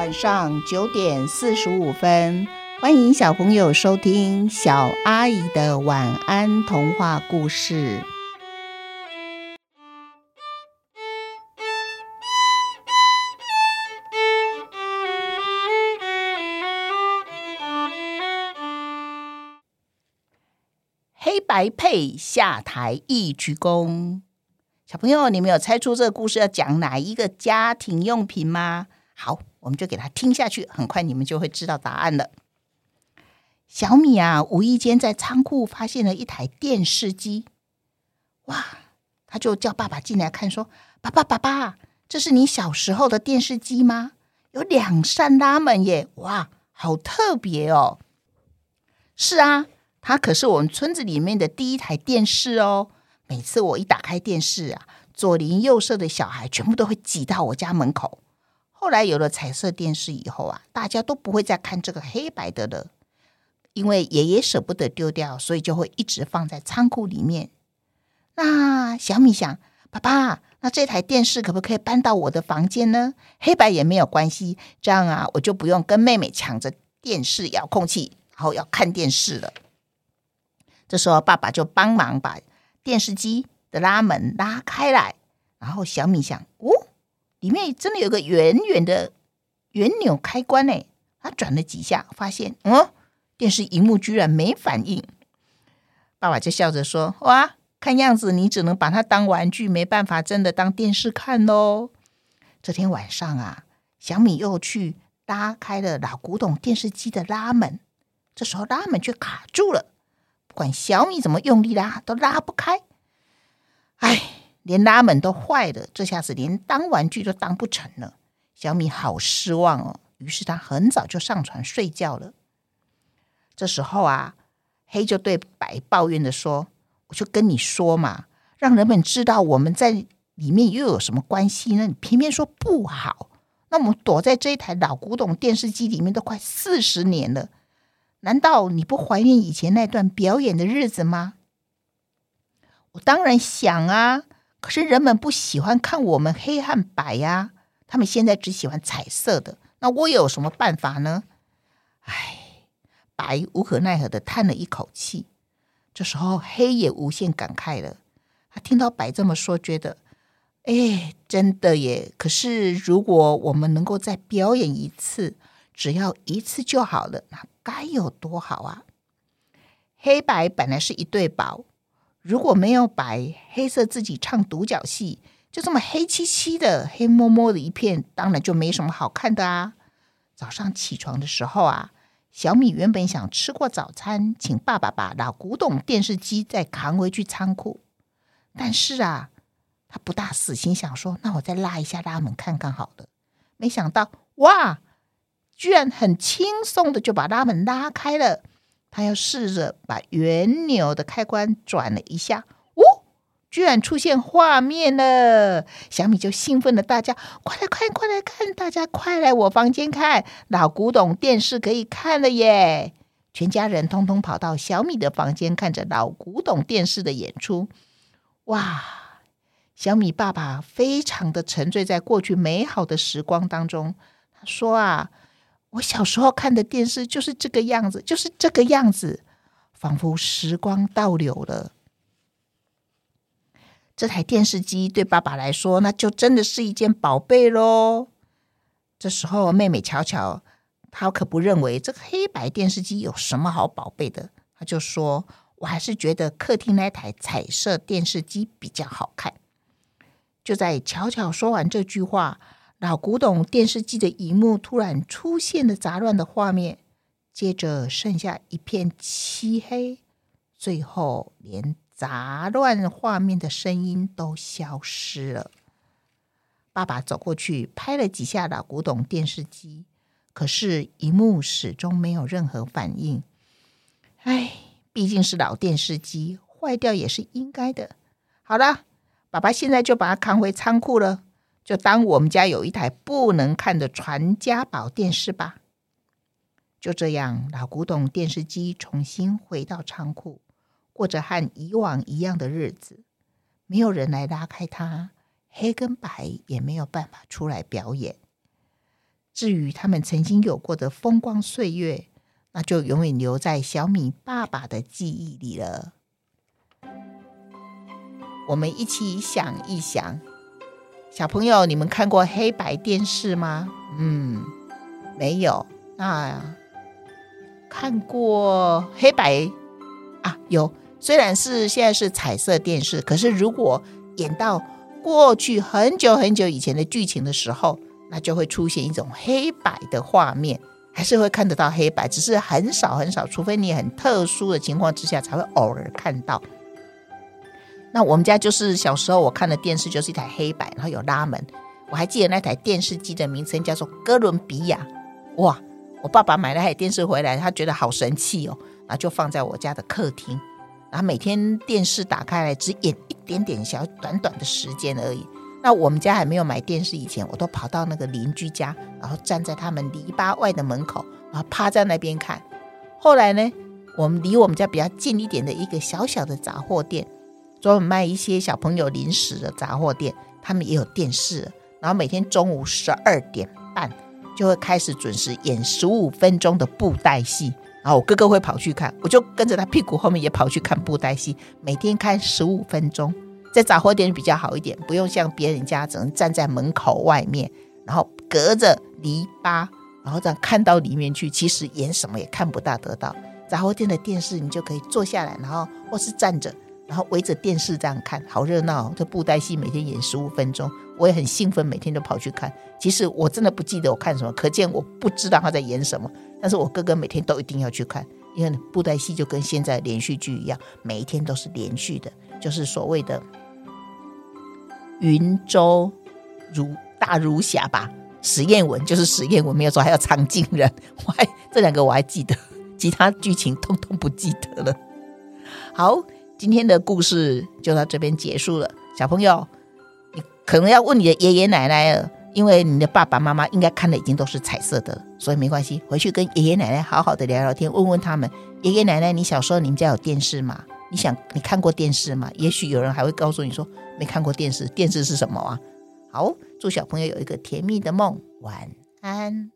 晚上九点四十五分，欢迎小朋友收听小阿姨的晚安童话故事。黑白配下台一鞠躬。小朋友，你们有猜出这个故事要讲哪一个家庭用品吗？好，我们就给他听下去，很快你们就会知道答案了。小米啊，无意间在仓库发现了一台电视机，哇！他就叫爸爸进来看，说：“爸爸，爸爸，这是你小时候的电视机吗？有两扇拉门耶，哇，好特别哦！”是啊。它可是我们村子里面的第一台电视哦。每次我一打开电视啊，左邻右舍的小孩全部都会挤到我家门口。后来有了彩色电视以后啊，大家都不会再看这个黑白的了，因为爷爷舍不得丢掉，所以就会一直放在仓库里面。那小米想，爸爸，那这台电视可不可以搬到我的房间呢？黑白也没有关系，这样啊，我就不用跟妹妹抢着电视遥控器，然后要看电视了。这时候，爸爸就帮忙把电视机的拉门拉开来，然后小米想：哦，里面真的有个圆圆的圆钮开关呢。他转了几下，发现，嗯，电视荧幕居然没反应。爸爸就笑着说：“哇，看样子你只能把它当玩具，没办法真的当电视看喽。”这天晚上啊，小米又去拉开了老古董电视机的拉门，这时候拉门却卡住了。不管小米怎么用力拉，都拉不开。哎，连拉门都坏了，这下子连当玩具都当不成了。小米好失望哦。于是他很早就上床睡觉了。这时候啊，黑就对白抱怨的说：“我就跟你说嘛，让人们知道我们在里面又有什么关系呢？你偏偏说不好。那我们躲在这一台老古董电视机里面都快四十年了。”难道你不怀念以前那段表演的日子吗？我当然想啊，可是人们不喜欢看我们黑和白呀，他们现在只喜欢彩色的。那我有什么办法呢？唉，白无可奈何的叹了一口气。这时候黑也无限感慨了。他听到白这么说，觉得，哎，真的耶。可是如果我们能够再表演一次，只要一次就好了，那。该有多好啊！黑白本来是一对宝，如果没有白，黑色自己唱独角戏，就这么黑漆漆的、黑摸摸的一片，当然就没什么好看的啊。早上起床的时候啊，小米原本想吃过早餐，请爸爸把老古董电视机再扛回去仓库，但是啊，他不大死心，想说那我再拉一下拉门看看好了。没想到，哇！居然很轻松的就把拉门拉开了。他要试着把圆钮的开关转了一下，哦，居然出现画面了！小米就兴奋的大叫：“快来看，快来看！大家快来我房间看，老古董电视可以看了耶！”全家人通通跑到小米的房间，看着老古董电视的演出。哇！小米爸爸非常的沉醉在过去美好的时光当中。他说：“啊。”我小时候看的电视就是这个样子，就是这个样子，仿佛时光倒流了。这台电视机对爸爸来说，那就真的是一件宝贝喽。这时候，妹妹巧巧，她可不认为这个黑白电视机有什么好宝贝的，她就说：“我还是觉得客厅那台彩色电视机比较好看。”就在巧巧说完这句话。老古董电视机的荧幕突然出现了杂乱的画面，接着剩下一片漆黑，最后连杂乱画面的声音都消失了。爸爸走过去拍了几下老古董电视机，可是荧幕始终没有任何反应。唉，毕竟是老电视机，坏掉也是应该的。好了，爸爸现在就把它扛回仓库了。就当我们家有一台不能看的传家宝电视吧。就这样，老古董电视机重新回到仓库，过着和以往一样的日子。没有人来拉开它，黑跟白也没有办法出来表演。至于他们曾经有过的风光岁月，那就永远留在小米爸爸的记忆里了。我们一起想一想，小朋友，你们看过黑白电视吗？嗯，没有。那看过黑白啊？有。虽然是现在是彩色电视，可是如果演到过去很久很久以前的剧情的时候，那就会出现一种黑白的画面，还是会看得到黑白，只是很少很少，除非你很特殊的情况之下才会偶尔看到。那我们家就是小时候我看的电视就是一台黑白，然后有拉门，我还记得那台电视机的名称叫做哥伦比亚。哇，我爸爸买了台电视回来，他觉得好神气哦，然后就放在我家的客厅。然后每天电视打开来只演一点点小短短的时间而已。那我们家还没有买电视以前，我都跑到那个邻居家，然后站在他们篱笆外的门口，然后趴在那边看。后来呢，我们离我们家比较近一点的一个小小的杂货店，专门卖一些小朋友零食的杂货店，他们也有电视。然后每天中午十二点半就会开始准时演十五分钟的布袋戏。然后我哥哥会跑去看，我就跟着他屁股后面也跑去看布袋戏，每天看十五分钟，在杂货店比较好一点，不用像别人家只能站在门口外面，然后隔着篱笆，然后这样看到里面去，其实演什么也看不大得到。杂货店的电视你就可以坐下来，然后或是站着，然后围着电视这样看，好热闹。这布袋戏每天演十五分钟，我也很兴奋，每天都跑去看。其实我真的不记得我看什么，可见我不知道他在演什么。但是我哥哥每天都一定要去看，因为布袋戏就跟现在连续剧一样，每一天都是连续的，就是所谓的云州如大如侠吧。史艳文就是史艳文，没有说还有长颈人，我还这两个我还记得，其他剧情通通不记得了。好，今天的故事就到这边结束了。小朋友，你可能要问你的爷爷奶奶了。因为你的爸爸妈妈应该看的已经都是彩色的，所以没关系，回去跟爷爷奶奶好好的聊聊天，问问他们，爷爷奶奶，你小时候你们家有电视吗？你想你看过电视吗？也许有人还会告诉你说没看过电视，电视是什么啊？好，祝小朋友有一个甜蜜的梦，晚安。